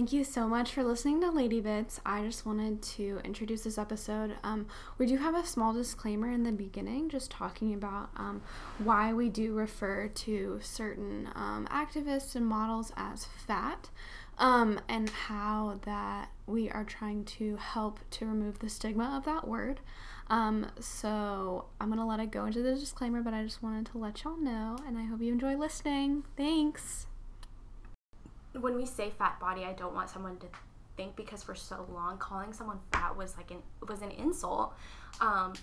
Thank you so much for listening to Lady Bits. I just wanted to introduce this episode. Um, we do have a small disclaimer in the beginning, just talking about um, why we do refer to certain um, activists and models as fat, um, and how that we are trying to help to remove the stigma of that word. Um, so I'm gonna let it go into the disclaimer, but I just wanted to let y'all know, and I hope you enjoy listening. Thanks when we say fat body, I don't want someone to think because for so long calling someone fat was like an was an insult. Um,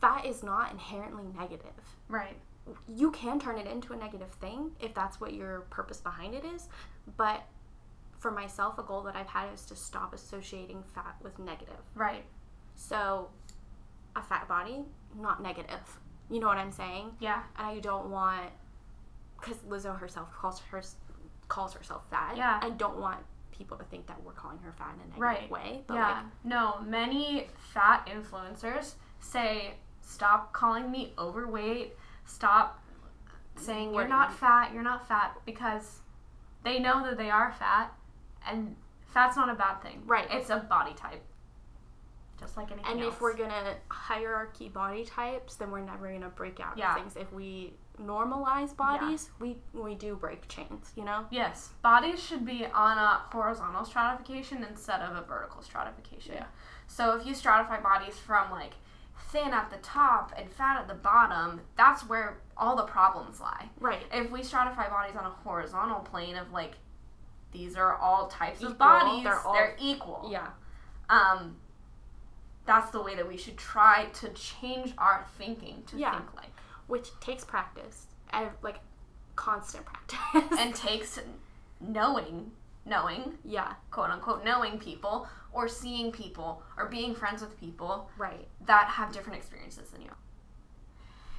fat is not inherently negative. Right. You can turn it into a negative thing if that's what your purpose behind it is, but for myself, a goal that I've had is to stop associating fat with negative. Right. So, a fat body, not negative. You know what I'm saying? Yeah. And I don't want, because Lizzo herself calls her calls herself fat. Yeah. I don't want people to think that we're calling her fat in a negative Right. way. But yeah. like, no, many fat influencers say, stop calling me overweight, stop saying you're not fat, you're not fat, because they know that they are fat, and fat's not a bad thing. Right. It's a body type. Just like anything and else. if we're gonna hierarchy body types, then we're never gonna break out Yeah. things. If we normalize bodies, we we do break chains. You know? Yes, bodies should be on a horizontal stratification instead of a vertical stratification. Yeah. So if you stratify bodies from like thin at the top and fat at the bottom, that's where all the problems lie. Right. If we stratify bodies on a horizontal plane of like these are all types Equal, of bodies, they're they're, equal. Yeah. Um that's the way that we should try to change our thinking to Yeah. think like. Which takes practice. I like constant practice. And takes knowing knowing yeah. quote unquote knowing people or seeing people or being friends with people Right. that have different experiences than you.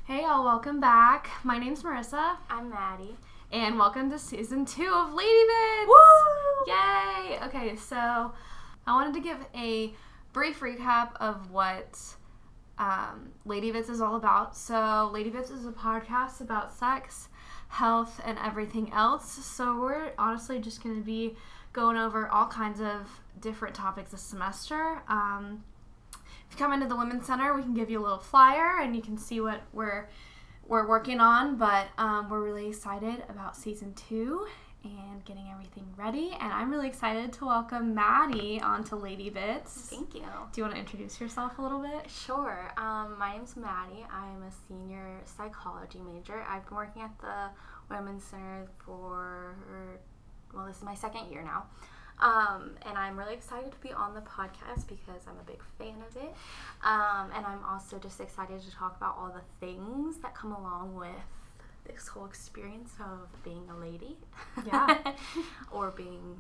Hey y'all, welcome back. My name's Marissa, I'm Madi. and welcome to season two of Lady Bits. Woo! Yay! Okay, so I wanted to give a brief recap of what um, Lady Bits is all about. So, Lady Bits is a podcast about sex, health, and everything else. So, we're honestly just going to be going over all kinds of different topics this semester. Um, if you come into the Women's Center, we can give you a little flyer and you can see what we're we're working on. But um, we're really excited about season two and getting everything ready. And I'm really excited to welcome Madi onto Lady Bits. Thank you. Do you want to introduce yourself a little bit? Sure. Um, my name's Madi. I'm a senior psychology major. I've been working at the Women's Center for, well, this is my second year now. Um, and I'm really excited to be on the podcast because I'm a big fan of it. Um, and I'm also just excited to talk about all the things that come along with this whole experience of being a lady. Yeah. or being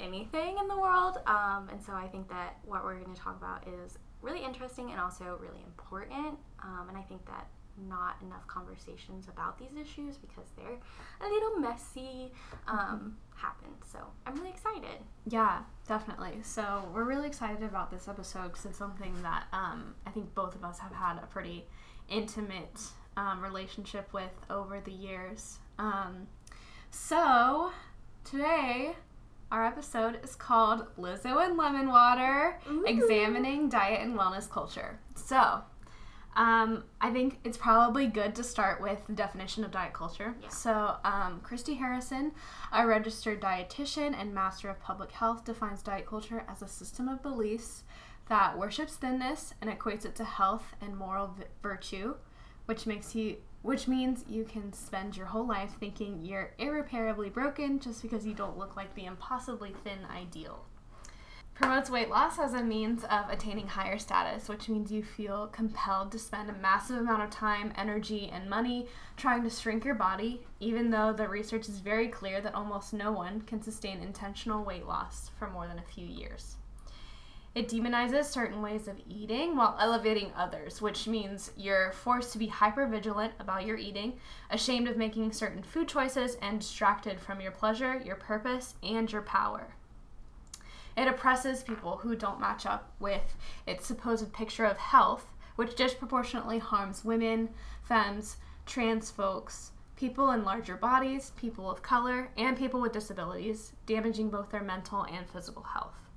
anything in the world. Um, and so I think that what we're going to talk about is really interesting and also really important. Um, and I think that not enough conversations about these issues because they're a little messy um, happen. So I'm really excited. Yeah, definitely. So we're really excited about this episode because it's something that um, I think both of us have had a pretty intimate um, relationship with over the years. Um, so today, our episode is called Lizzo and Lemon Water Ooh. Examining Diet and Wellness Culture. So, um, I think it's probably good to start with the definition of diet culture. Yeah. So, um, Christy Harrison, a registered dietitian and master of public health, defines diet culture as a system of beliefs that worships thinness and equates it to health and moral vi- virtue, which makes you which means you can spend your whole life thinking you're irreparably broken just because you don't look like the impossibly thin ideal. Promotes weight loss as a means of attaining higher status, which means you feel compelled to spend a massive amount of time, energy, and money trying to shrink your body, even though the research is very clear that almost no one can sustain intentional weight loss for more than a few years. It demonizes certain ways of eating while elevating others, which means you're forced to be hyper vigilant about your eating, ashamed of making certain food choices, and distracted from your pleasure, your purpose, and your power. It oppresses people who don't match up with its supposed picture of health, which disproportionately harms women, femmes, trans folks, people in larger bodies, people of color, and people with disabilities, damaging both their mental and physical health.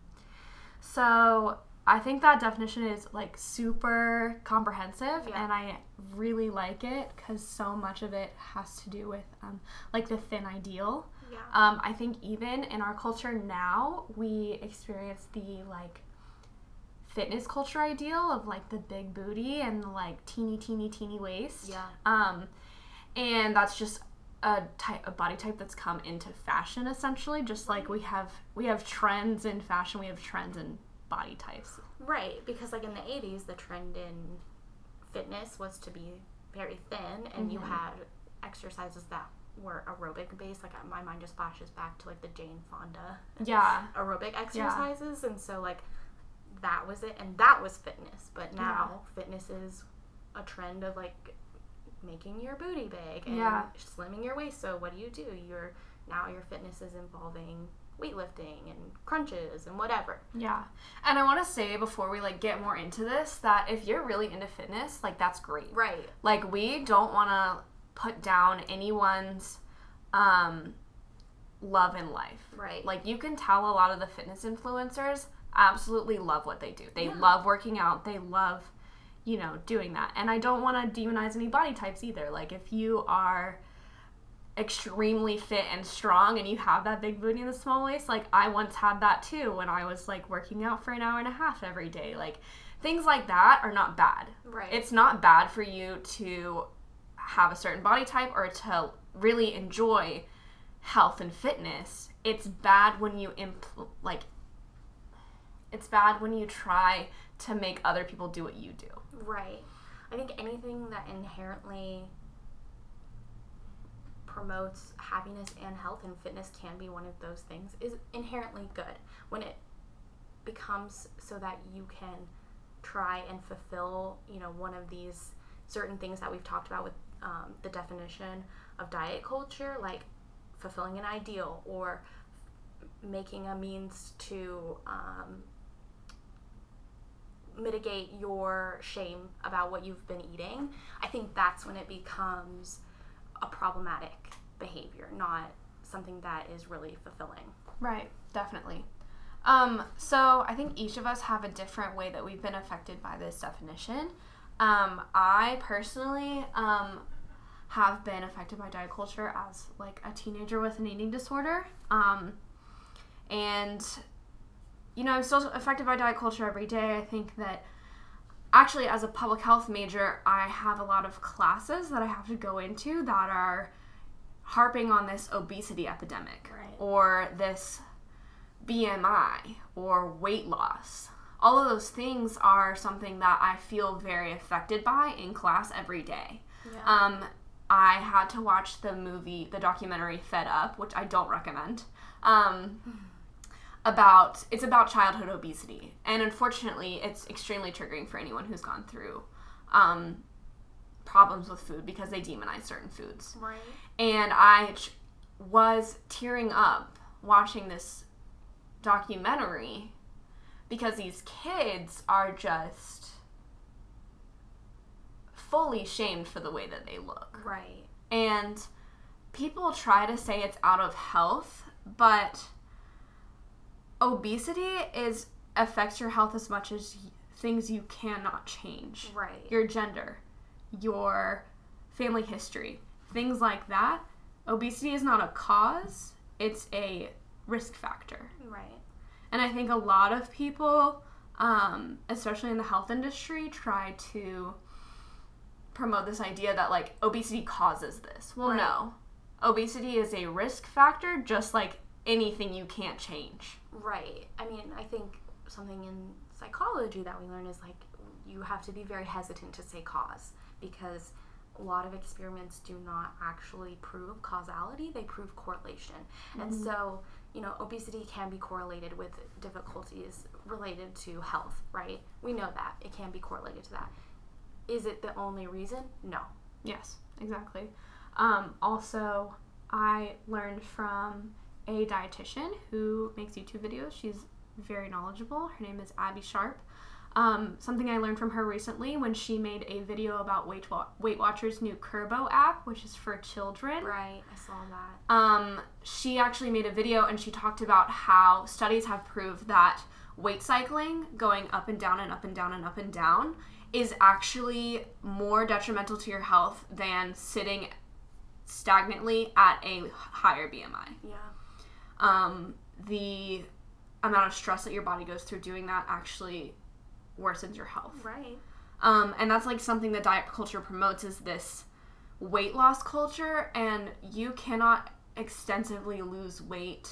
So I think that definition is like super comprehensive, Yeah. and I really like it because so much of it has to do with um, like the thin ideal. Yeah. Um, I think even in our culture now, we experience the like fitness culture ideal of like the big booty and the like teeny, teeny, teeny waist. Yeah. Um, and that's just a type, a body type that's come into fashion essentially. Just like we have, we have trends in fashion, we have trends in body types. Right, because like in the 80s, the trend in fitness was to be very thin, and you Mhm. had exercises that were aerobic based. Like my mind just flashes back to like the Jane Fonda Yeah. aerobic exercises, and so like that was it, and that was fitness. But now fitness is a trend of like making your booty big and Yeah. slimming your waist. So what do you do? You're now your fitness is involving weightlifting and crunches and whatever. Yeah. And I want to say before we like get more into this that if you're really into fitness, like that's great. Right. Like we don't want to put down anyone's um love in life. Right. Like you can tell a lot of the fitness influencers absolutely love what they do. They Yeah. love working out. They love, you know, doing that. And I don't want to demonize any body types either. Like if you are extremely fit and strong and you have that big booty and the small waist, like I once had that too when I was like working out for an hour and a half every day. Like things like that are not bad. Right. It's not bad for you to have a certain body type or to really enjoy health and fitness. It's bad when you impl- like it's bad when you try to make other people do what you do. Right. I think anything that inherently promotes happiness and health and fitness can be one of those things is inherently good when it becomes so that you can try and fulfill you know one of these certain things that we've talked about with um, the definition of diet culture like fulfilling an ideal or making a means to um, mitigate your shame about what you've been eating, I think that's when it becomes a problematic behavior, not something that is really fulfilling. Right, definitely. Um, so I think each of us have a different way that we've been affected by this definition. Um, I personally um, have been affected by diet culture as like a teenager with an eating disorder. Um, and you know, I'm still affected by diet culture every day. I think that actually, as a public health major, I have a lot of classes that I have to go into that are harping on this obesity epidemic Right. or this BMI or weight loss. All of those things are something that I feel very affected by in class every day. Yeah. Um, I had to watch the movie, the documentary Fed Up, which I don't recommend. Um, about it's about childhood obesity, and unfortunately, it's extremely triggering for anyone who's gone through um, problems with food because they demonize certain foods. right. And I ch- was tearing up watching this documentary because these kids are just fully shamed for the way that they look. Right. And people try to say it's out of health, but obesity is affects your health as much as things you cannot change. Right. Your gender, your family history, things like that. Obesity is not a cause, it's a risk factor. right. And I think a lot of people, um, especially in the health industry, try to promote this idea that like obesity causes this. Well, Right. no. Obesity is a risk factor just like anything you can't change. Right. I mean, I think something in psychology that we learn is like you have to be very hesitant to say cause because a lot of experiments do not actually prove causality, they prove correlation. And so, you know, obesity can be correlated with difficulties related to health, right? We know that. It can be correlated to that. Is it the only reason? No. Yes, exactly. Um, also, I learned from a dietitian who makes YouTube videos. She's very knowledgeable. Her name is Abby Sharp. Um, something I learned from her recently when she made a video about Weight, Wa- Weight Watchers' new Kurbo app, which is for children. Right, I saw that. Um, she actually made a video and she talked about how studies have proved that weight cycling, going up and down and up and down and up and down, is actually more detrimental to your health than sitting stagnantly at a higher BMI. Yeah. Um, the amount of stress that your body goes through doing that actually worsens your health. Right. Um, and that's like something that diet culture promotes is this weight loss culture, and you cannot extensively lose weight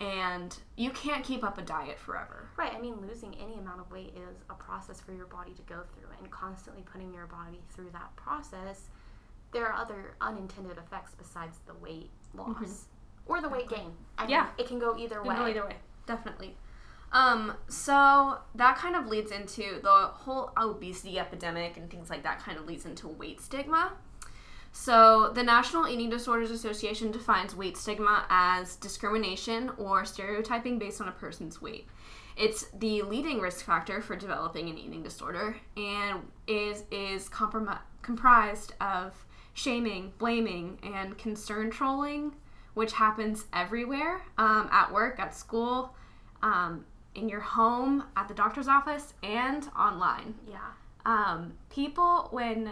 and you can't keep up a diet forever. Right. I mean, losing any amount of weight is a process for your body to go through, and constantly putting your body through that process, there are other unintended effects besides the weight loss or the weight gain. I mean, Yeah. it can go either way. can go either way, definitely. Um, so that kind of leads into the whole obesity epidemic and things like that kind of leads into weight stigma. So the National Eating Disorders Association defines weight stigma as discrimination or stereotyping based on a person's weight. It's the leading risk factor for developing an eating disorder and is is comprom- comprised of shaming, blaming, and concern trolling, which happens everywhere um, at work, at school, um, in your home, at the doctor's office, and online. Yeah. Um, people, when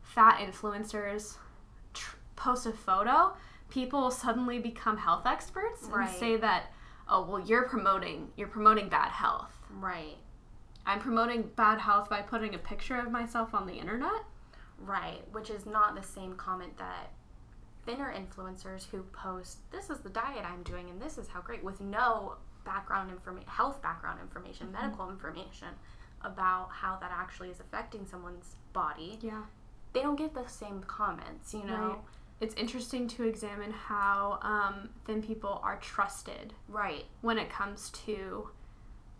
fat influencers tr- post a photo, people suddenly become health experts and say that, oh, well, you're promoting you're promoting bad health. Right. I'm promoting bad health by putting a picture of myself on the internet. Right. Which is not the same comment that thinner influencers who post, this is the diet I'm doing and this is how great, with no background information, health background information, medical information about how that actually is affecting someone's body. Yeah. They don't get the same comments, you know? Right. It's interesting to examine how um, thin people are trusted Right. when it comes to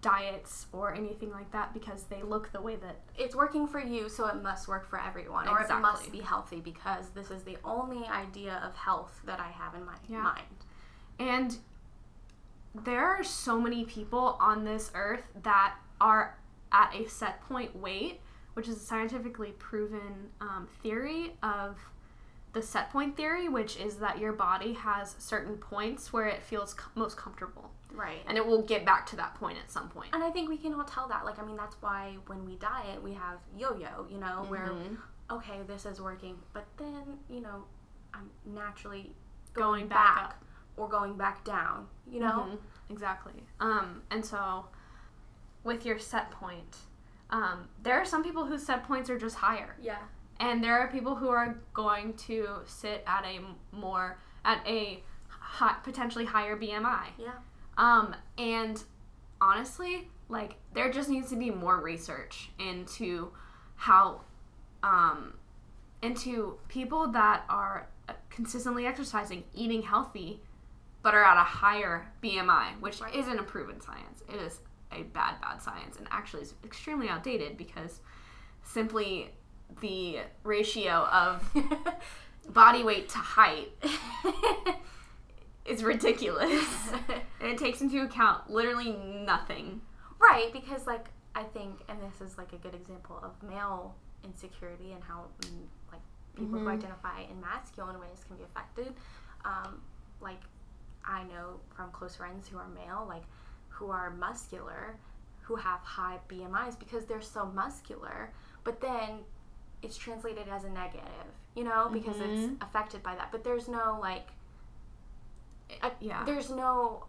diets or anything like that because they look the way that It's working for you, so it must work for everyone. Or it must be healthy because this is the only idea of health that I have in my Yeah. mind. And there are so many people on this earth that are at a set point weight, which is a scientifically proven um, theory of the set point theory, which is that your body has certain points where it feels co- most comfortable. Right. And it will get back to that point at some point. And I think we can all tell that. Like, I mean, that's why when we diet, we have yo yo, you know, where, Mhm. okay, this is working, but then, you know, I'm naturally Going going, back back, or going back down, you know? Mhm, exactly. Um, and so, with your set point, um, there are some people whose set points are just higher, Yeah. and there are people who are going to sit at a more at a high, potentially higher BMI. Yeah. Um, and honestly, like there just needs to be more research into how, um, into people that are consistently exercising, eating healthy, but are at a higher BMI, which Right. isn't a proven science. It is a bad, bad science, and actually is extremely outdated because simply the ratio of body weight to height is ridiculous. and it takes into account literally nothing. right, because, like, I think, and this is, like, a good example of male insecurity and how, mm, like, people who Mhm. identify in masculine ways can be affected. Um, like, I know from close friends who are male, like, who are muscular, who have high BMIs because they're so muscular, but then it's translated as a negative, you know, because Mhm. it's affected by that. But there's no, like, a- yeah. there's no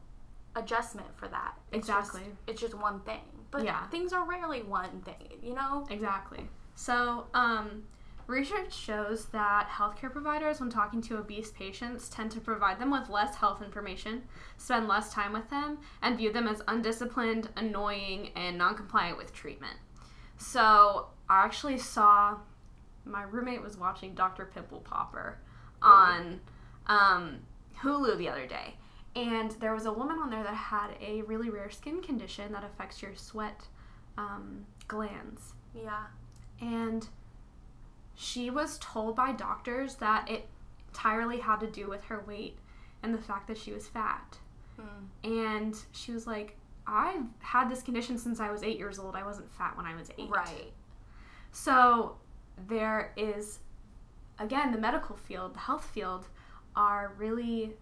adjustment for that. It's Exactly. Just, it's just one thing. But Yeah. things are rarely one thing, you know? Exactly. So, um, research shows that healthcare providers, when talking to obese patients, tend to provide them with less health information, spend less time with them, and view them as undisciplined, annoying, and non compliant with treatment. So, I actually saw my roommate was watching Dr. Pimple Popper on um, Hulu the other day. And there was a woman on there that had a really rare skin condition that affects your sweat um, glands Yeah. and she was told by doctors that it entirely had to do with her weight and the fact that she was fat. Hmm. And she was like, I've had this condition since I was eight years old. I wasn't fat when I was eight. Right. So there is, again, the medical field, the health field, are really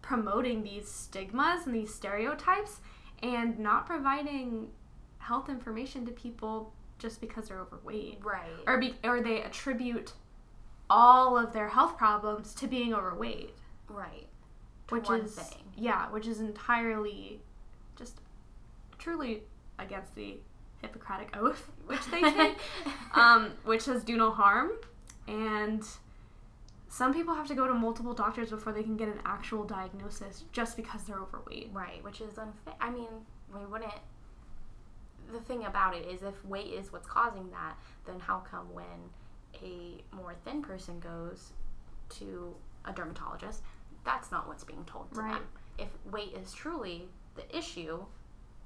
promoting these stigmas and these stereotypes and not providing health information to people just because they're overweight Right. or be, or they attribute all of their health problems to being overweight right. To which is thing. yeah which is entirely just truly against the hippocratic oath which they take um, which says do no harm and some people have to go to multiple doctors before they can get an actual diagnosis just because they're overweight Right, which is unfair. I mean, we wouldn't. The thing about it is, if weight is what's causing that, then how come when a more thin person goes to a dermatologist, that's not what's being told to Right. them? If weight is truly the issue,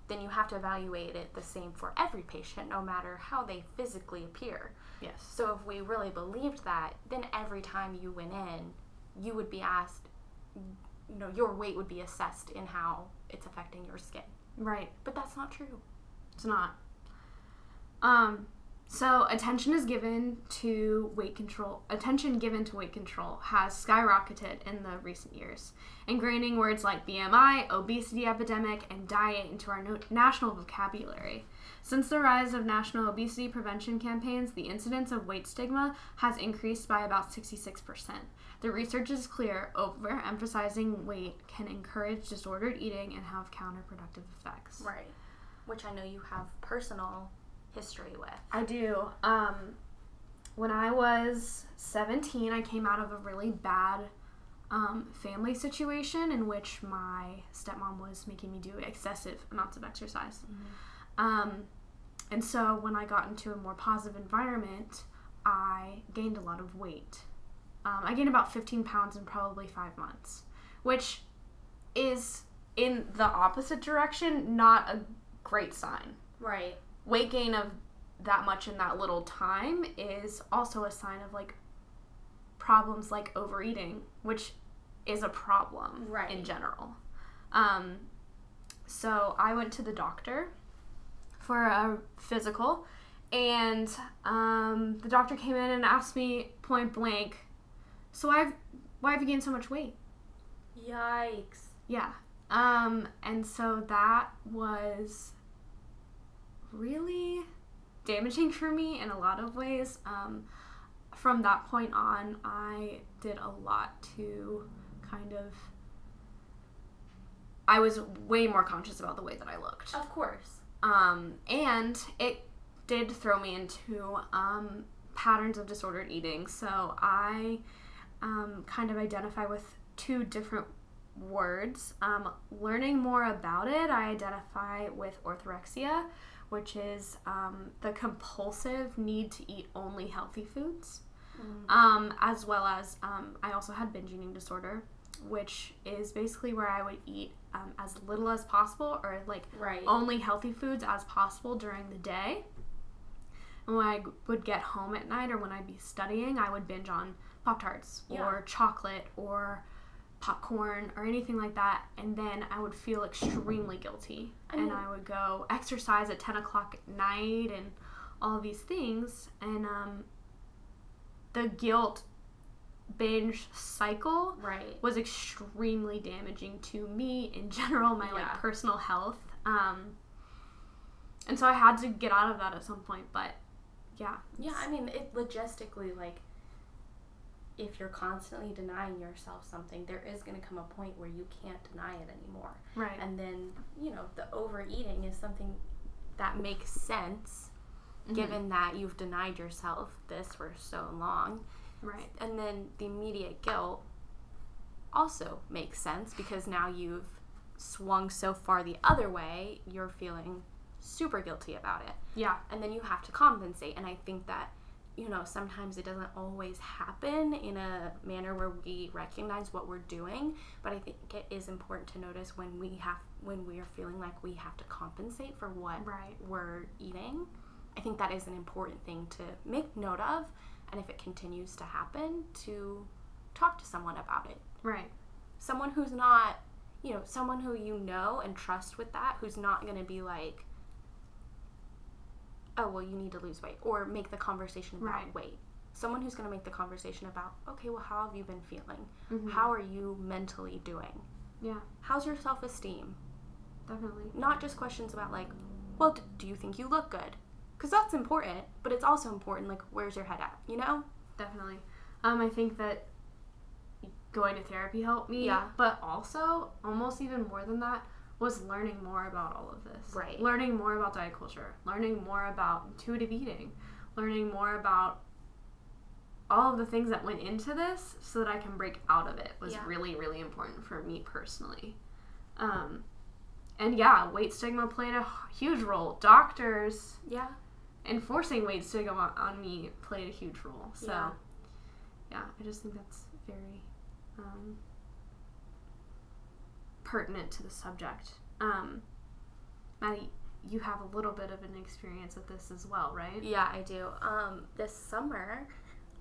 then you have to evaluate it the same for every patient, no matter how they physically appear. Yes So if we really believed that, then every time you went in, you would be asked, you know, your weight would be assessed in how it's affecting your skin. right But that's not true. It's not. Um, so attention is given to weight control. Attention given to weight control has skyrocketed in the recent years, ingraining words like BMI, obesity epidemic, and diet into our no- national vocabulary. Since the rise of national obesity prevention campaigns, the incidence of weight stigma has increased by about 66%. The research is clear overemphasizing weight can encourage disordered eating and have counterproductive effects. Right. Which I know you have personal history with. I do. Um, when I was 17, I came out of a really bad um, family situation in which my stepmom was making me do excessive amounts of exercise. Um, and so when I got into a more positive environment, I gained a lot of weight. Um, I gained about 15 pounds in probably five months, which is in the opposite direction, not a great sign Right. Weight gain of that much in that little time is also a sign of like problems like overeating, which is a problem Right. in general. Um, so I went to the doctor for a physical, and um, the doctor came in and asked me point blank, "So I've why have you gained so much weight?" Yikes. Yeah. Um, and so that was really damaging for me in a lot of ways. Um, from that point on, I did a lot to kind of. I was way more conscious about the way that I looked. Of course. Um, and it did throw me into um, patterns of disordered eating. So I um, kind of identify with two different words. Um, learning more about it, I identify with orthorexia, which is um, the compulsive need to eat only healthy foods. Um, as well as um, I also had binge eating disorder, which is basically where I would eat um, as little as possible or like Right. only healthy foods as possible during the day. And when I would get home at night or when I'd be studying, I would binge on Pop Tarts Yeah. or chocolate or popcorn or anything like that. And then I would feel extremely guilty. I and I would go exercise at 10 o'clock at night and all these things. And um, the guilt binge cycle Right. was extremely damaging to me in general, my Yeah. like personal health. Um, and so I had to get out of that at some point. But yeah, Yeah, I mean, it logistically, like, if you're constantly denying yourself something, there is going to come a point where you can't deny it anymore. right, And then, you know, the overeating is something that makes sense Mm-hmm. given that you've denied yourself this for so long. right, And then the immediate guilt also makes sense because now you've swung so far the other way, you're feeling super guilty about it. yeah, And then you have to compensate. And I think that, you know, sometimes it doesn't always happen in a manner where we recognize what we're doing. But I think it is important to notice when we have when we are feeling like we have to compensate for what right, we're eating. I think that is an important thing to make note of, and if it continues to happen, to talk to someone about it. right, Someone who's not you know, someone who you know and trust with that, who's not going to be like, oh, well, you need to lose weight, or make the conversation about Right. weight. Someone who's going to make the conversation about, okay, well, how have you been feeling? Mhm. How are you mentally doing? Yeah, How's your self esteem? definitely. Not just questions about, like, well, d- do you think you look good? Because that's important, but it's also important, like, where's your head at, you know? Definitely. Um, I think that going to therapy helped me. Yeah. But also, almost even more than that, was learning more about all of this. Right. Learning more about diet culture, learning more about intuitive eating, learning more about all of the things that went into this so that I can break out of it was Yeah. really, really important for me personally. Um, and yeah, weight stigma played a huge role. Doctors Yeah. enforcing weight stigma on me played a huge role. So, Yeah. yeah, I just think that's very um, pertinent to the subject. Um, Madi, you have a little bit of an experience with this as well, right? Yeah, I do. Um, this summer,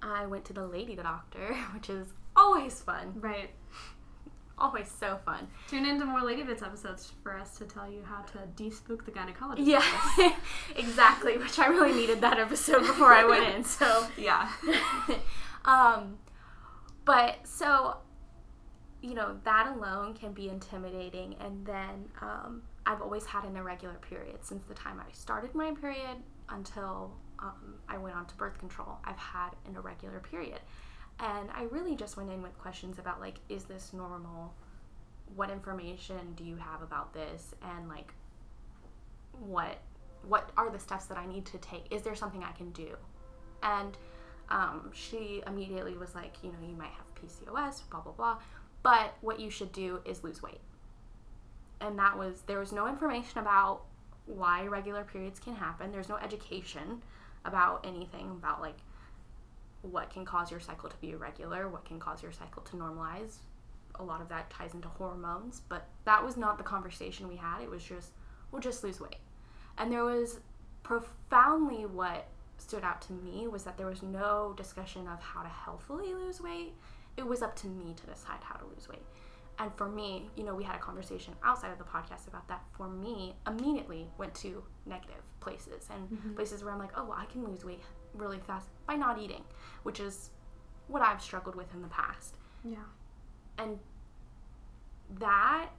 I went to the lady the doctor, which is always fun. Right. Always so fun. Tune into more Lady Bits episodes for us to tell you how to de-spook the gynecologist. Yeah, exactly. Which I really needed that episode before I went in. So, Yeah. um, but so, you know, that alone can be intimidating. And then um, I've always had an irregular period since the time I started my period until um, I went on to birth control. I've had an irregular period. And I really just went in with questions about, like, is this normal? What information do you have about this? And, like, what what are the steps that I need to take? Is there something I can do? And um, she immediately was like, you know, you might have PCOS, blah blah blah, but what you should do is lose weight. And that was there was no information about why irregular periods can happen. There's no education about anything about like what can cause your cycle to be irregular, what can cause your cycle to normalize. A lot of that ties into hormones, but that was not the conversation we had. It was just, we'll just lose weight. And there was profoundly what stood out to me was that there was no discussion of how to healthily lose weight. It was up to me to decide how to lose weight. And for me, you know, we had a conversation outside of the podcast about that. For me, immediately went to negative places and mm-hmm. places where I'm like, oh, well, I can lose weight really fast by not eating, which is what I've struggled with in the past. Yeah. And that,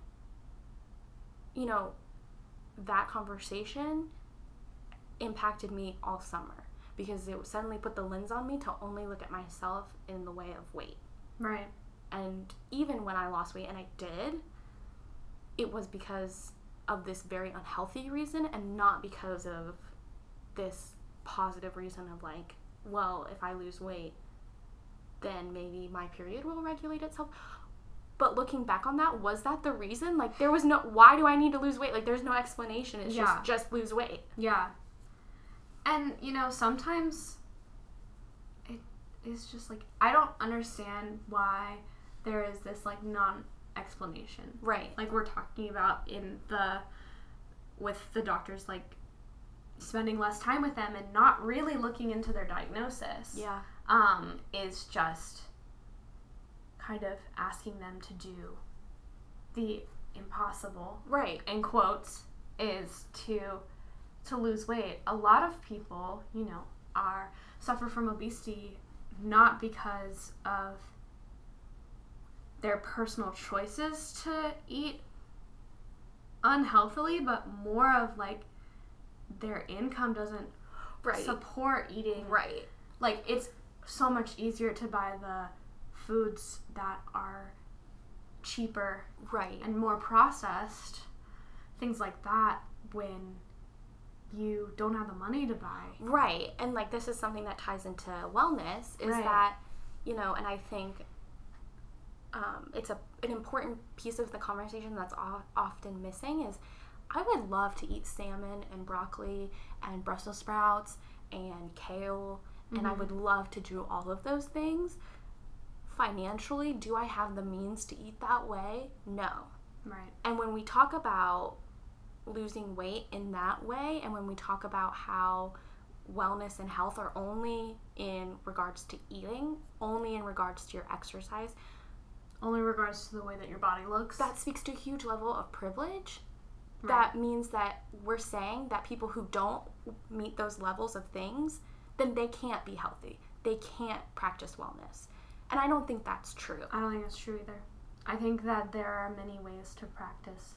you know, that conversation impacted me all summer because it suddenly put the lens on me to only look at myself in the way of weight. Right. And even when I lost weight, and I did, it was because of this very unhealthy reason and not because of this positive reason of like, well, if I lose weight, then maybe my period will regulate itself. But looking back on that, was that the reason? Like, there was no, why do I need to lose weight? Like, there's no explanation. It's Yeah. just, just lose weight. Yeah. And you know, sometimes is just like I don't understand why there is this like non explanation. Right. Like we're talking about in the with the doctors like spending less time with them and not really looking into their diagnosis. Yeah. Um is just kind of asking them to do the impossible Right. in quotes is to to lose weight. A lot of people, you know, are suffer from obesity not because of their personal choices to eat unhealthily, but more of like their income doesn't Right. support eating right. like it's so much easier to buy the foods that are cheaper Right. and more processed things like that when you don't have the money to buy Right. And like this is something that ties into wellness is Right. that, you know, and I think um, it's a an important piece of the conversation that's o- often missing is I would love to eat salmon and broccoli and Brussels sprouts and kale and I would love to do all of those things. Financially, do I have the means to eat that way? No. right And when we talk about losing weight in that way, and when we talk about how wellness and health are only in regards to eating, only in regards to your exercise, only regards to the way that your body looks. that speaks to a huge level of privilege. Right. That means that we're saying that people who don't meet those levels of things, then they can't be healthy. They can't practice wellness. And I don't think that's true. I don't think that's true either. I think that there are many ways to practice,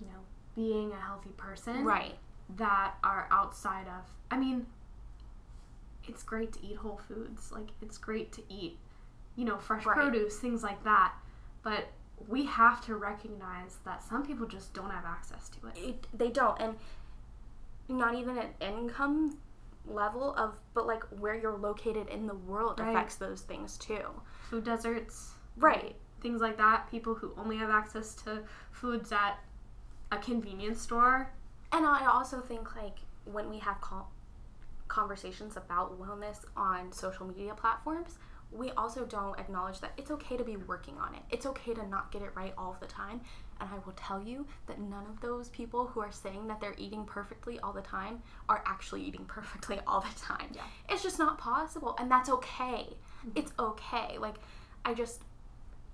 you know, being a healthy person Right. that are outside of. I mean, it's great to eat whole foods. Like, it's great to eat, you know, fresh Right. produce, things like that. But we have to recognize that some people just don't have access to it. It, they don't. And not even an income level of, but like where you're located in the world Right. affects those things too. Food deserts, Right. things like that. People who only have access to foods at a convenience store. And I also think like when we have con- conversations about wellness on social media platforms, we also don't acknowledge that it's okay to be working on it. It's okay to not get it right all the time. And I will tell you that none of those people who are saying that they're eating perfectly all the time are actually eating perfectly all the time. Yeah. It's just not possible. And that's okay. Mm-hmm. It's okay. Like, I just,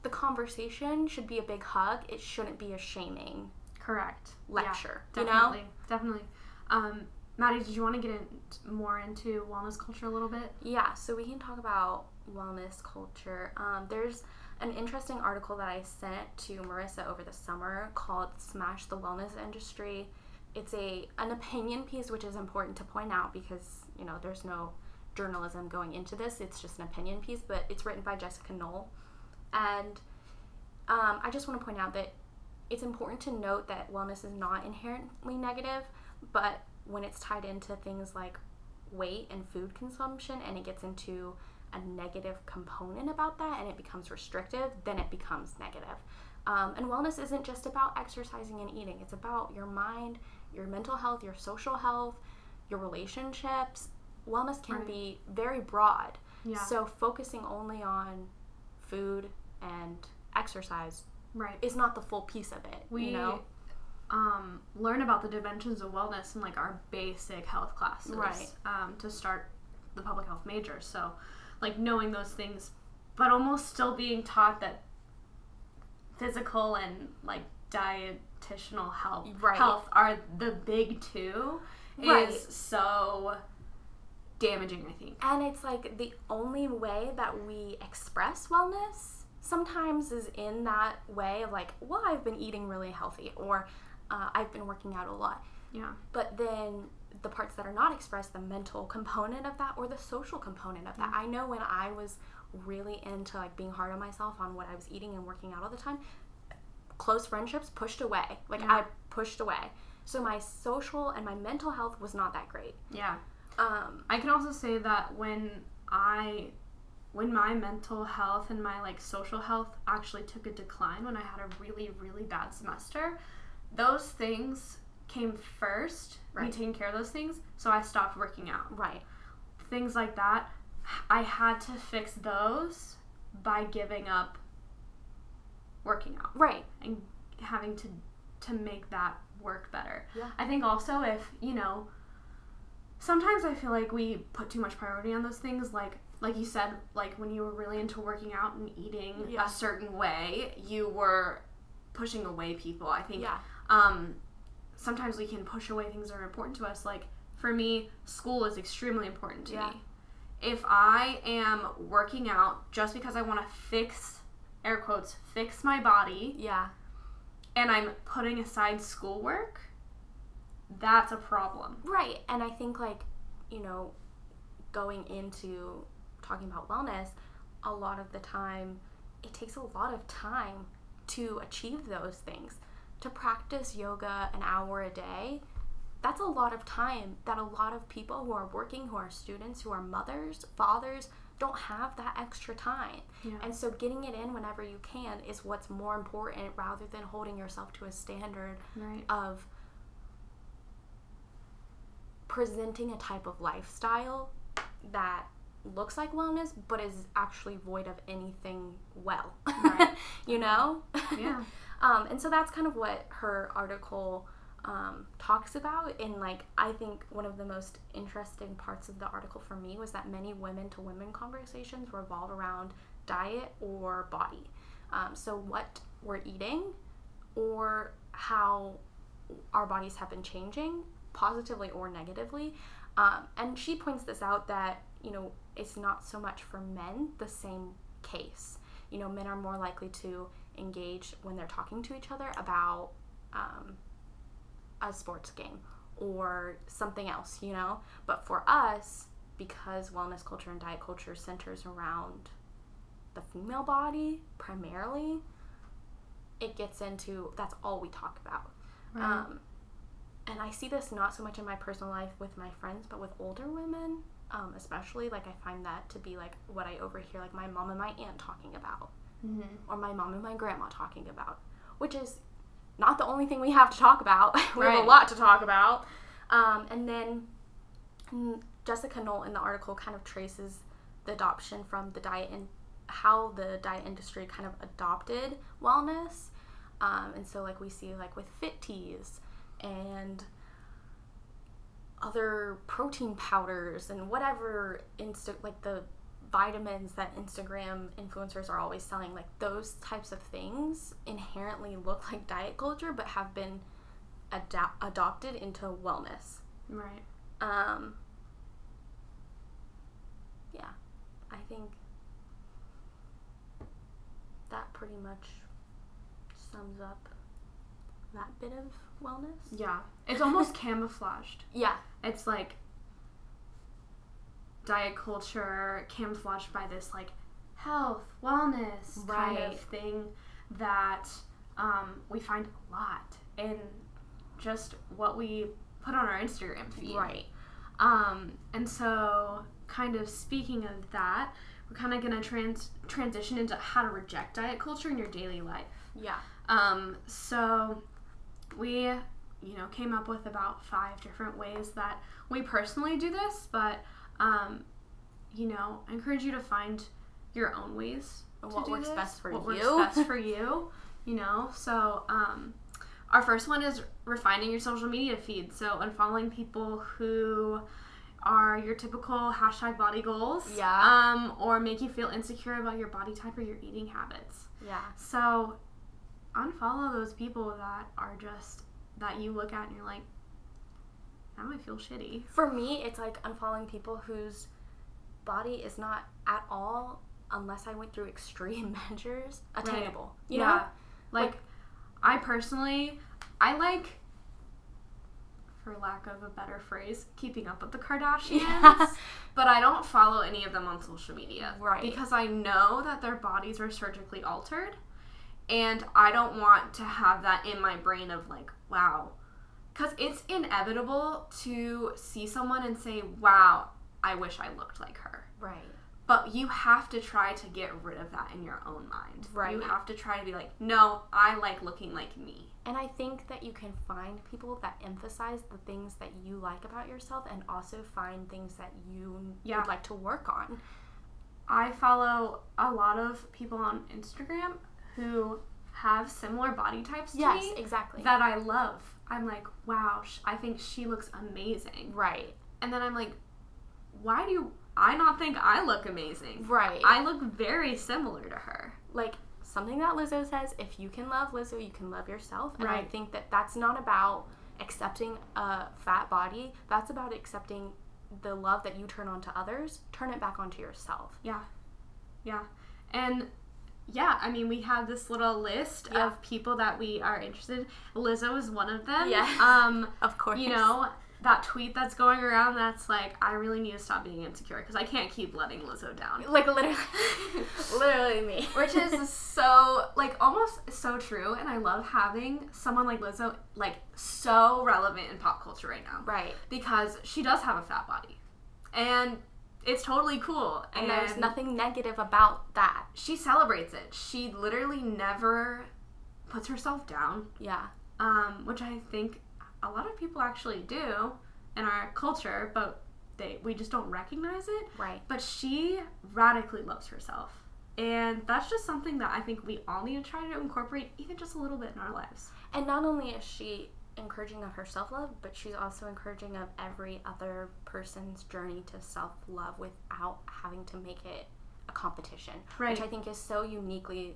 the conversation should be a big hug. It shouldn't be a shaming Correct. Yeah, lecture. you know? definitely. Definitely. Um, Madi, did you want to get in more into wellness culture a little bit? Yeah, so we can talk about wellness culture. Um, there's an interesting article that I sent to Marissa over the summer called "Smash the Wellness Industry." It's a an opinion piece, which is important to point out because you know there's no journalism going into this. It's just an opinion piece, but it's written by Jessica Knoll, and um, I just want to point out that it's important to note that wellness is not inherently negative, but when it's tied into things like weight and food consumption and it gets into a negative component about that and it becomes restrictive, then it becomes negative. Um, and wellness isn't just about exercising and eating, it's about your mind, your mental health, your social health, your relationships. Wellness can Right. be very broad. Yeah. So, focusing only on food and exercise right. is not the full piece of it. We you know? um, learn about the dimensions of wellness in like our basic health classes, Right. Um, to start the public health major. So, like knowing those things, but almost still being taught that physical and like dietitial health Right. health are the big two Right. is so damaging. I think. And it's like the only way that we express wellness sometimes is in that way of like, well, I've been eating really healthy or uh, I've been working out a lot. Yeah. But then the parts that are not expressed, the mental component of that or the social component of that. I know when I was really into like being hard on myself on what I was eating and working out all the time, close friendships pushed away. Like Yeah. I pushed away. So my social and my mental health was not that great. Yeah. Um, I can also say that when I when my mental health and my like social health actually took a decline when I had a really really bad semester, those things came first. Me Right. taking care of those things, so I stopped working out. right. Things like that, I had to fix those by giving up working out Right. and having to to make that work better. Yeah. I think also if, you know, sometimes I feel like we put too much priority on those things like like you said like when you were really into working out and eating Yeah. a certain way, you were pushing away people. I think Yeah. um sometimes we can push away things that are important to us like for me, school is extremely important to Yeah. me. If I am working out just because I want to fix air quotes fix my body Yeah. and I'm putting aside schoolwork, that's a problem. Right. And I think, like, you know, going into talking about wellness, a lot of the time, it takes a lot of time to achieve those things. To practice yoga an hour a day, that's a lot of time that a lot of people who are working, who are students, who are mothers, fathers, don't have that extra time. Yeah. And so getting it in whenever you can is what's more important rather than holding yourself to a standard Right. of presenting a type of lifestyle that looks like wellness but is actually void of anything well Right. you know Yeah. um, and so that's kind of what her article um, talks about and like i think one of the most interesting parts of the article for me was that many women to women conversations revolve around diet or body Um, so, what we're eating or how our bodies have been changing, positively or negatively. Um, and she points this out that, you know, it's not so much for men the same case. You know, men are more likely to engage when they're talking to each other about um, a sports game or something else, you know? But for us, because wellness culture and diet culture centers around the female body primarily, it gets into that's all we talk about. Right. Um, and I see this not so much in my personal life with my friends, but with older women, um, especially. Like, I find that to be like what I overhear, like my mom and my aunt talking about, Mhm. or my mom and my grandma talking about, which is not the only thing we have to talk about. we have a lot to talk about. Um, and then mm, Jessica Knoll in the article kind of traces the adoption from the diet and how the diet industry kind of adopted wellness. Um, and so, like, we see, like, with fit teas and other protein powders and whatever insta like the vitamins that Instagram influencers are always selling like those types of things inherently look like diet culture but have been adopted into wellness Right. um yeah I think that pretty much sums up that bit of wellness Yeah. It's almost camouflaged. yeah It's like diet culture camouflaged by this like health, wellness kind of thing that um, we find a lot in just what we put on our Instagram feed. right Um, and so, kind of speaking of that, we're kind of going to trans- transition into how to reject diet culture in your daily life. yeah Um, so we, you know, came up with about five different ways that we personally do this, but um, you know, I encourage you to find your own ways. What works this, best for you. what you. works best for you. You know, so um, our first one is refining your social media feed. So unfollowing people who are your typical hashtag body goals. Yeah. Um, or make you feel insecure about your body type or your eating habits. yeah So unfollow those people that are just that you look at and you're like, that might feel shitty. For me, it's like unfollowing people whose body is not at all, unless I went through extreme measures, attainable. You yeah. know? Like, Like- I personally I like for lack of a better phrase, keeping up with the Kardashians. Yeah. But I don't follow any of them on social media. Right. Because I know that their bodies are surgically altered. And I don't want to have that in my brain of like, wow. Because it's inevitable to see someone and say, wow, I wish I looked like her. Right. But you have to try to get rid of that in your own mind. Right. You have to try to be like, no, I like looking like me. And I think that you can find people that emphasize the things that you like about yourself and also find things that you Yeah. would like to work on. I follow a lot of people on Instagram who have similar body types to Yes, me exactly. that I love. I'm like, wow, sh- I think she looks amazing. right. And then I'm like, why do I not think I look amazing? Right. I look very similar to her. like something that Lizzo says, if you can love Lizzo, you can love yourself. And I think that that's not about accepting a fat body. That's about accepting the love that you turn on to others, turn it back onto yourself. Yeah. Yeah. And yeah, I mean, we have this little list Yeah. of people that we are interested. Lizzo is one of them. Yeah. Um, Of course. you know, that tweet that's going around that's like, I really need to stop being insecure because I can't keep letting Lizzo down. like literally literally me. Which is so, like, almost so true. And I love having someone like Lizzo, like, so relevant in pop culture right now. right. Because she does have a fat body. And it's totally cool. And there's nothing negative about that. she celebrates it. She literally never puts herself down, Yeah. um, which I think a lot of people actually do in our culture, but they we just don't recognize it. Right. But she radically loves herself. And that's just something that I think we all need to try to incorporate even just a little bit in our lives. And not only is she encouraging of her self love, but she's also encouraging of every other person's journey to self love without having to make it a competition. Right. Which I think is so uniquely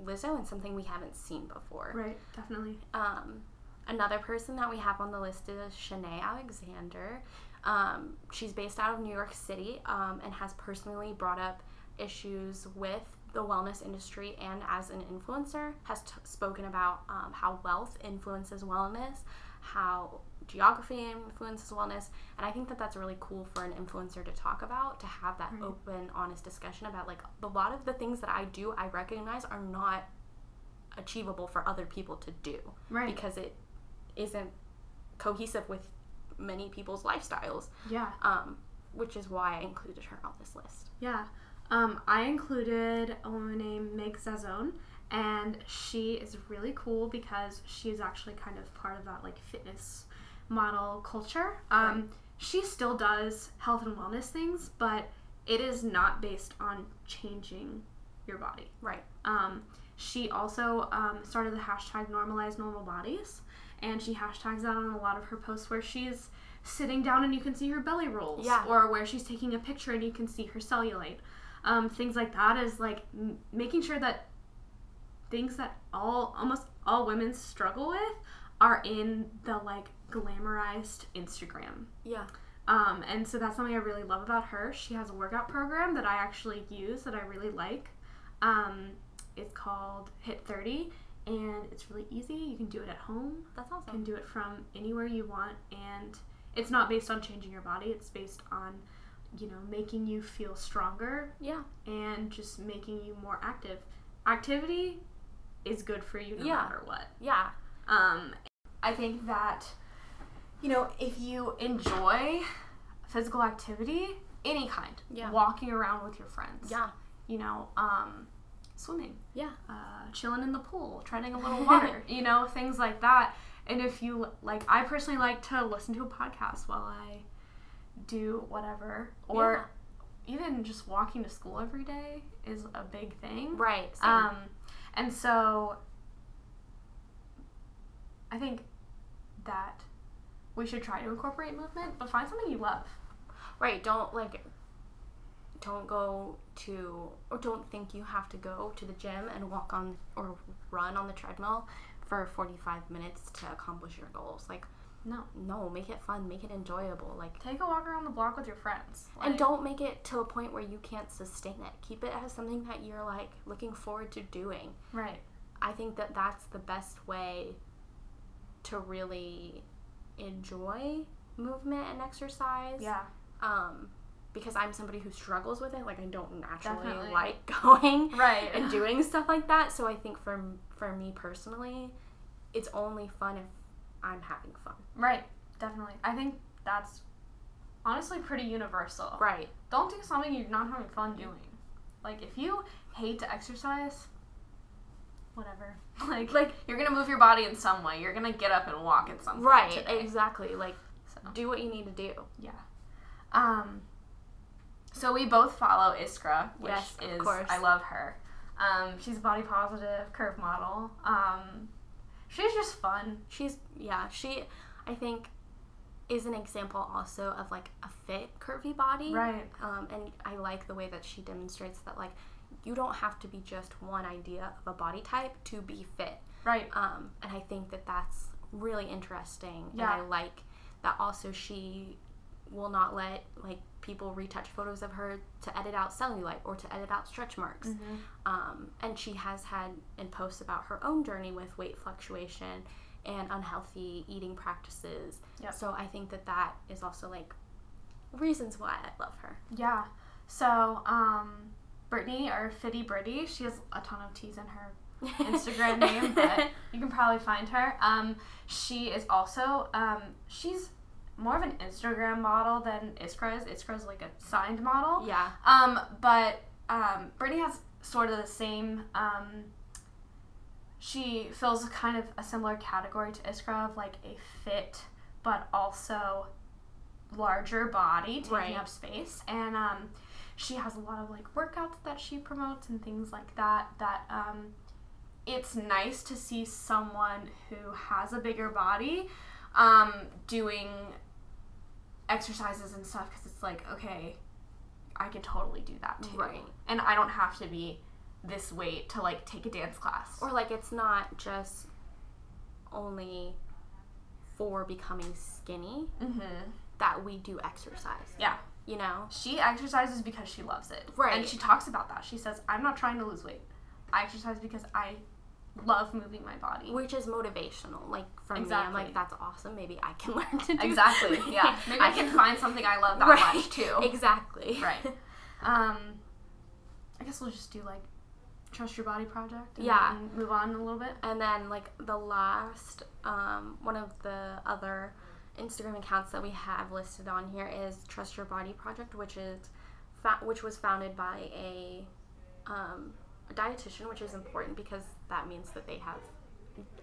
Lizzo and something we haven't seen before. Right, definitely. Um, another person that we have on the list is Shanae Alexander. Um, she's based out of New York City um, and has personally brought up issues with the wellness industry and as an influencer has t- spoken about um, how wealth influences wellness, how geography influences wellness, and I think that that's really cool for an influencer to talk about to have that Right. open, honest discussion about like a lot of the things that I do, I recognize are not achievable for other people to do Right. because it isn't cohesive with many people's lifestyles, yeah. um, which is why I included her on this list. Yeah. Um, I included a woman named Meg Zazone, and she is really cool because she is actually kind of part of that like fitness model culture. Um, Right. She still does health and wellness things, but it is not based on changing your body. Right. Um, she also um, started the hashtag normalize normal bodies, and she hashtags that on a lot of her posts where she's sitting down and you can see her belly rolls, Yeah. or where she's taking a picture and you can see her cellulite. Um, things like that is like m- making sure that things that all almost all women struggle with are in the like glamorized Instagram. Yeah. Um, and so that's something I really love about her. She has a workout program that I actually use that I really like. Um, it's called Hit 30, and it's really easy. You can do it at home. That's You awesome. can do it from anywhere you want, and it's not based on changing your body. It's based on, you know, making you feel stronger Yeah. and just making you more active. Activity is good for you no Yeah. matter what. Yeah. Um, I think that, you know, if you enjoy physical activity, any kind, Yeah. walking around with your friends, Yeah. you know, um, swimming, Yeah. uh, chilling in the pool, treading a little water, you know, things like that. And if you like, I personally like to listen to a podcast while I do whatever, or even just walking to school every day is a big thing. Right. Same. Um, and so I think that we should try to incorporate movement, but find something you love. right. Don't like. Don't go to or don't think you have to go to the gym and walk on or run on the treadmill for 45 minutes to accomplish your goals. Like No. no, make it fun, make it enjoyable. Like Take a walk around the block with your friends. and don't make it to a point where you can't sustain it. Keep it as something that you're like looking forward to doing. Right. I think that that's the best way to really enjoy movement and exercise. Yeah. Um, because I'm somebody who struggles with it. Like I don't naturally Definitely. like going Right. and doing stuff like that. So I think for for me personally, it's only fun if I'm having fun. Right. Definitely. I think that's honestly pretty universal. Right. Don't do something you're not having fun doing. Like if you hate to exercise, whatever. Like Like you're gonna move your body in some way. You're gonna get up and walk in some way right. today. Exactly. Like So. do what you need to do. Yeah. Um. So we both follow Iskra, which Yes, of is course. I love her. Um, she's a body positive curve model. Um, she's just fun. She's yeah, she I think is an example also of like a fit curvy body. Right. Um, and I like the way that she demonstrates that like you don't have to be just one idea of a body type to be fit. Right. Um, and I think that that's really interesting. Yeah. And I like that also she will not let like people retouch photos of her to edit out cellulite or to edit out stretch marks. Mm-hmm. Um, and she has had in posts about her own journey with weight fluctuation and unhealthy eating practices. Yep. So I think that that is also like reasons why I love her. Yeah. So, um, Brittany or Fitty Britty, she has a ton of T's in her Instagram name, but you can probably find her. Um, she is also um, she's more of an Instagram model than Iskra is. Iskra is like a signed model. yeah, Um, but um, Brittany has sort of the same. Um, she fills kind of a similar category to Iskra of like a fit, but also larger body taking Right. up space. And um, she has a lot of like workouts that she promotes and things like that. That um, it's nice to see someone who has a bigger body um, doing exercises and stuff because it's like okay I could totally do that too. Right. And I don't have to be this weight to like take a dance class. Or like it's not just only for becoming skinny mm-hmm. that we do exercise. Yeah. You know? She exercises because she loves it. Right. And she talks about that. She says, I'm not trying to lose weight. I exercise because I love moving my body. Which is motivational. Like for me, I'm like, that's awesome. Maybe I can learn to do Exactly. Yeah. Maybe I can find something I love that Right. much too. Exactly. Right. Um, I guess we'll just do like trust your body project. And Yeah. move on a little bit. And then like the last um, one of the other Instagram accounts that we have listed on here is Trust Your Body Project, which is which was founded by a, um, a dietitian, which is important because that means that they have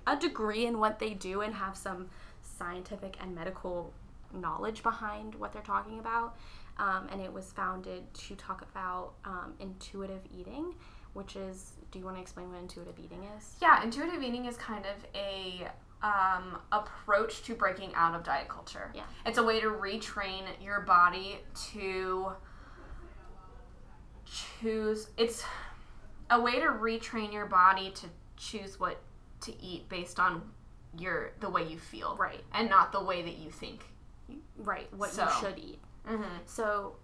a degree in what they do and have some scientific and medical knowledge behind what they're talking about. Um, and it was founded to talk about um, intuitive eating, which is. Do you want to explain what intuitive eating is? Yeah, intuitive eating is kind of a um, approach to breaking out of diet culture. Yeah. It's a way to retrain your body to choose. It's a way to retrain your body to choose what to eat based on your the way you feel, Right. and not the way that you think. right what So- you should eat Mm-hmm. so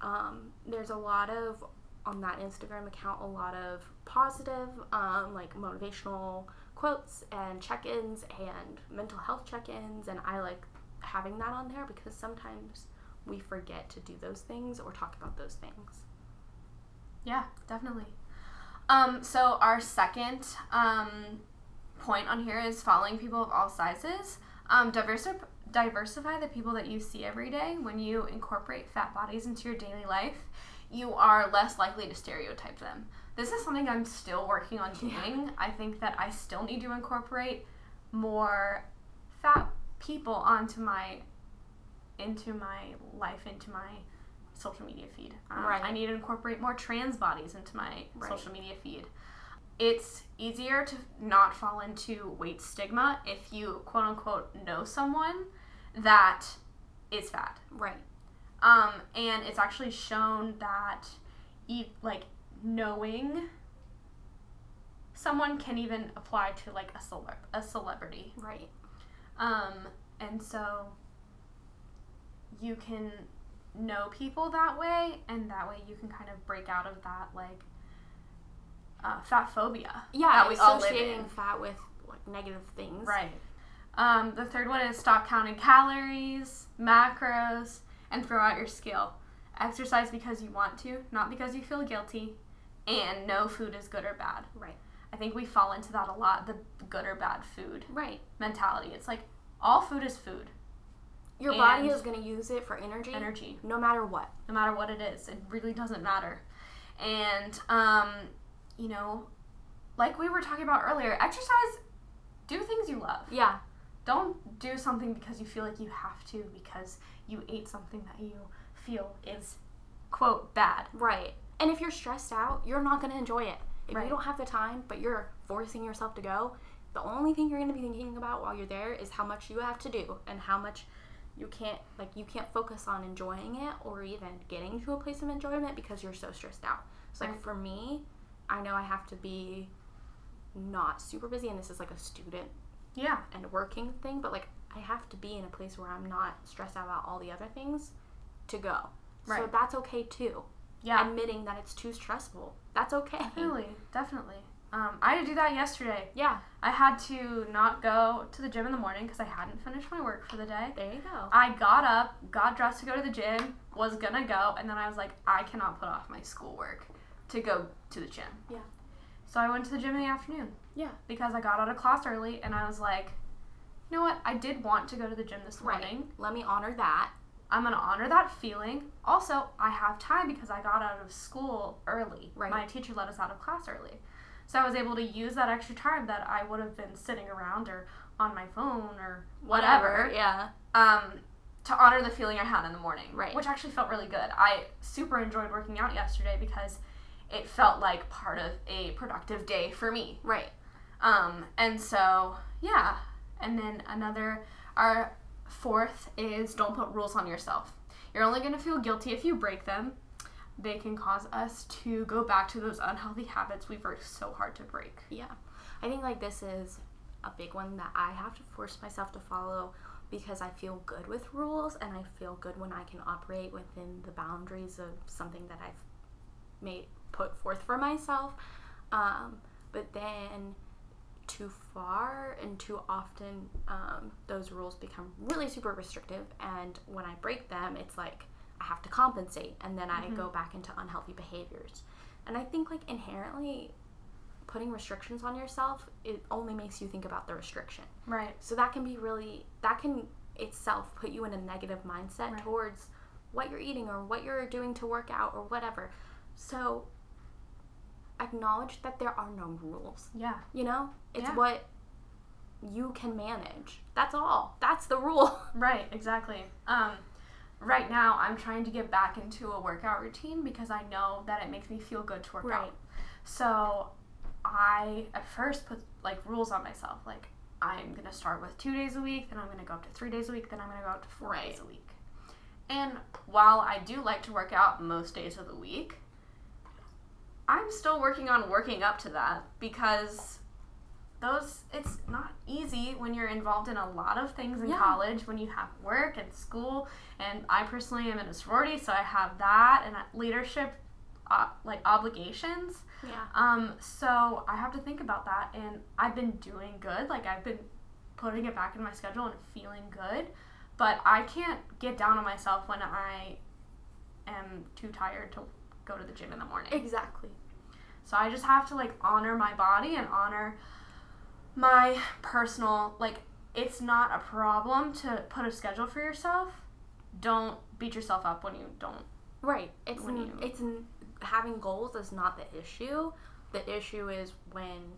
um, there's a lot of on that instagram account a lot of positive um, like motivational quotes and check-ins and mental health check-ins and i like having that on there because sometimes we forget to do those things or talk about those things Yeah, definitely. Um, so our second um, point on here is following people of all sizes. Um, diversi- diversify the people that you see every day. When you incorporate fat bodies into your daily life, you are less likely to stereotype them. This is something I'm still working on doing. I think that I still need to incorporate more fat people onto my into my life, into my social media feed. Um, Right. I need to incorporate more trans bodies into my Right. social media feed. It's easier to not fall into weight stigma if you quote unquote know someone that is fat. right Um, and it's actually shown that eat like knowing someone can even apply to like a celeb a celebrity. right Um, and so you can know people that way, and that way you can kind of break out of that like uh, fat phobia yeah that we associating in. fat with like negative things Right. Um, the third one is stop counting calories, macros, and throw out your scale. Exercise because you want to, not because you feel guilty, and no food is good or bad. right I think we fall into that a lot the good or bad food right mentality. It's like all food is food, your body is going to use it for energy energy, no matter what no matter what it is. It really doesn't matter. And, um, you know, like we were talking about earlier, exercise, do things you love. yeah don't do something because you feel like you have to because you ate something that you feel is quote bad Right. And if you're stressed out, you're not going to enjoy it. If Right. you don't have the time, but you're forcing yourself to go, the only thing you're going to be thinking about while you're there is how much you have to do and how much you can't like you can't focus on enjoying it or even getting to a place of enjoyment because you're so stressed out. So like Right. for me, I know I have to be not super busy and this is like a student yeah and working thing, but like I have to be in a place where I'm not stressed out about all the other things to go. Right. So that's okay too yeah admitting that it's too stressful. That's okay. definitely definitely um, i had to do that yesterday Yeah, i had to not go to the gym in the morning because i hadn't finished my work for the day there you go. i got up got dressed to go to the gym was gonna go and then i was like i cannot put off my schoolwork to go to the gym Yeah. so i went to the gym in the afternoon Yeah. because i got out of class early and i was like you know what i did want to go to the gym this Right. morning Let me honor that. I'm gonna honor that feeling. Also, I have time because I got out of school early. Right. My teacher let us out of class early. So I was able to use that extra time that I would have been sitting around or on my phone or whatever, Yeah. um, to honor the feeling I had in the morning. Right. Which actually felt really good. I super enjoyed working out yesterday because it felt like part of a productive day for me. Right. Um, and so, yeah. And then another, our fourth is don't put rules on yourself. You're only going to feel guilty if you break them, they can cause us to go back to those unhealthy habits we've worked so hard to break. Yeah. I think like this is a big one that I have to force myself to follow because I feel good with rules and I feel good when I can operate within the boundaries of something that I've made put forth for myself. Um, but then too far and too often um, those rules become really super restrictive and when I break them it's like I have to compensate and then I go back into unhealthy behaviors. And I think like inherently putting restrictions on yourself it only makes you think about the restriction. Right. So that can be really that can itself put you in a negative mindset Right. towards what you're eating or what you're doing to work out or whatever. So acknowledge that there are no rules. Yeah. You know? It's Yeah. what you can manage. That's all. That's the rule. Right, exactly. Um, right now, I'm trying to get back into a workout routine because I know that it makes me feel good to work Right. out. So, I at first put like rules on myself. Like, I'm gonna start with two days a week, then I'm gonna go up to three days a week, then I'm gonna go up to four Right. days a week. And while I do like to work out most days of the week, I'm still working on working up to that because those it's not easy when you're involved in a lot of things in Yeah. college when you have work and school and i personally am in a sorority so i have that and leadership uh, like obligations Yeah. um so i have to think about that and i've been doing good like i've been putting it back in my schedule and feeling good but i can't get down on myself when i am too tired to go to the gym in the morning Exactly. So I just have to like honor my body and honor my personal like it's not a problem to put a schedule for yourself. Don't beat yourself up when you don't. Right. It's When you- it's n- having goals is not the issue. The issue is when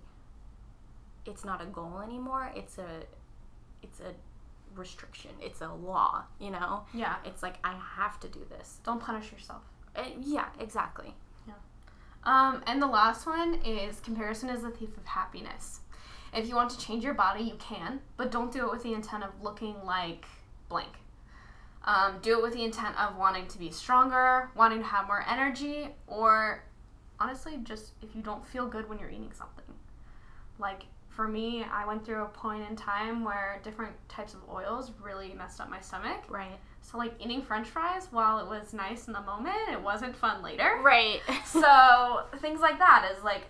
it's not a goal anymore. It's a it's a restriction. It's a law, you know? Yeah. It's like I have to do this. Don't punish yourself. Uh, yeah, exactly. Um, and the last one is comparison is the thief of happiness. If you want to change your body, you can, but don't do it with the intent of looking like blank. Um, do it with the intent of wanting to be stronger, wanting to have more energy, or honestly, just if you don't feel good when you're eating something. Like for me, I went through a point in time where different types of oils really messed up my stomach. Right. So, like eating french fries, while it was nice in the moment, it wasn't fun later Right. so things like that is like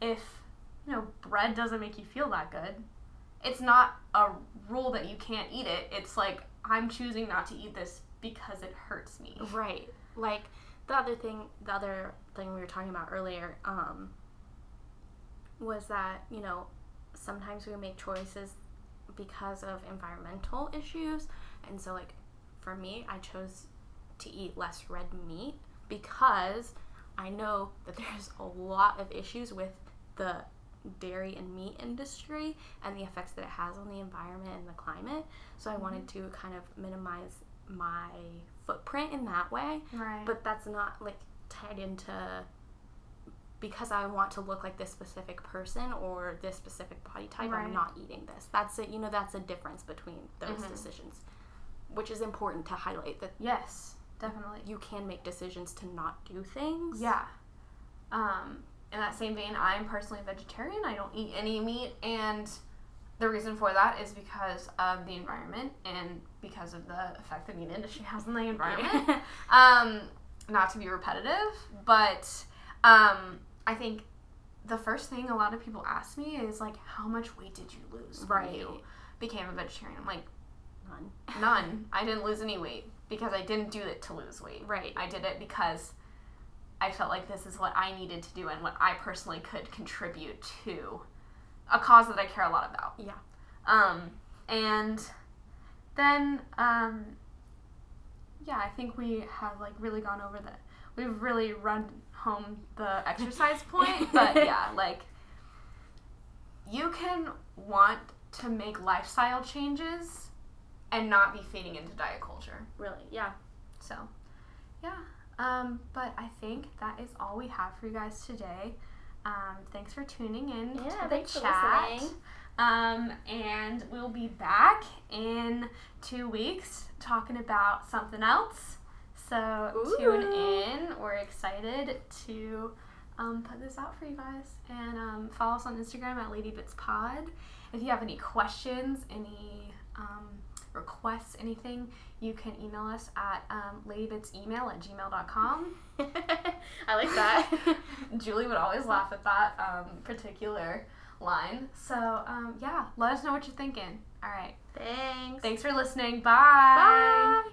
if you know bread doesn't make you feel that good it's not a rule that you can't eat it it's like i'm choosing not to eat this because it hurts me Right. Like the other thing, the other thing we were talking about earlier, um, was that you know sometimes we make choices because of environmental issues, and so like for me, I chose to eat less red meat because I know that there's a lot of issues with the dairy and meat industry and the effects that it has on the environment and the climate. So I wanted to kind of minimize my footprint in that way, right but that's not like tied into because I want to look like this specific person or this specific body type. Right. I'm not eating this. That's it. You know, that's a difference between those Mhm. decisions, which is important to highlight that yes definitely you can make decisions to not do things. yeah um in that same vein i'm personally vegetarian i don't eat any meat and the reason for that is because of the environment and because of the effect the meat industry has on the environment um, not to be repetitive, but um, I think the first thing a lot of people ask me is like, how much weight did you lose when Right. you became a vegetarian? I'm like, None. none. I didn't lose any weight because I didn't do it to lose weight. Right. I did it because I felt like this is what I needed to do and what I personally could contribute to a cause that I care a lot about. Yeah. Um, and then, um, yeah, I think we have like really gone over the, we've really run home the exercise point, but yeah, like you can want to make lifestyle changes and not be feeding into diet culture. Really. Yeah. So, yeah. Um, but I think that is all we have for you guys today. Um, thanks for tuning in Yeah, to the chat. Um, and we'll be back in two weeks talking about something else. So Ooh. tune in. We're excited to um, put this out for you guys. And um, follow us on Instagram at LadyBitsPod. If you have any questions, any um, requests, anything, you can email us at um, ladybitsemail at gmail.com. I like that. Julie would always laugh at that um, particular line. So, um, yeah, let us know what you're thinking. All right. Thanks. Thanks for listening. Bye. Bye.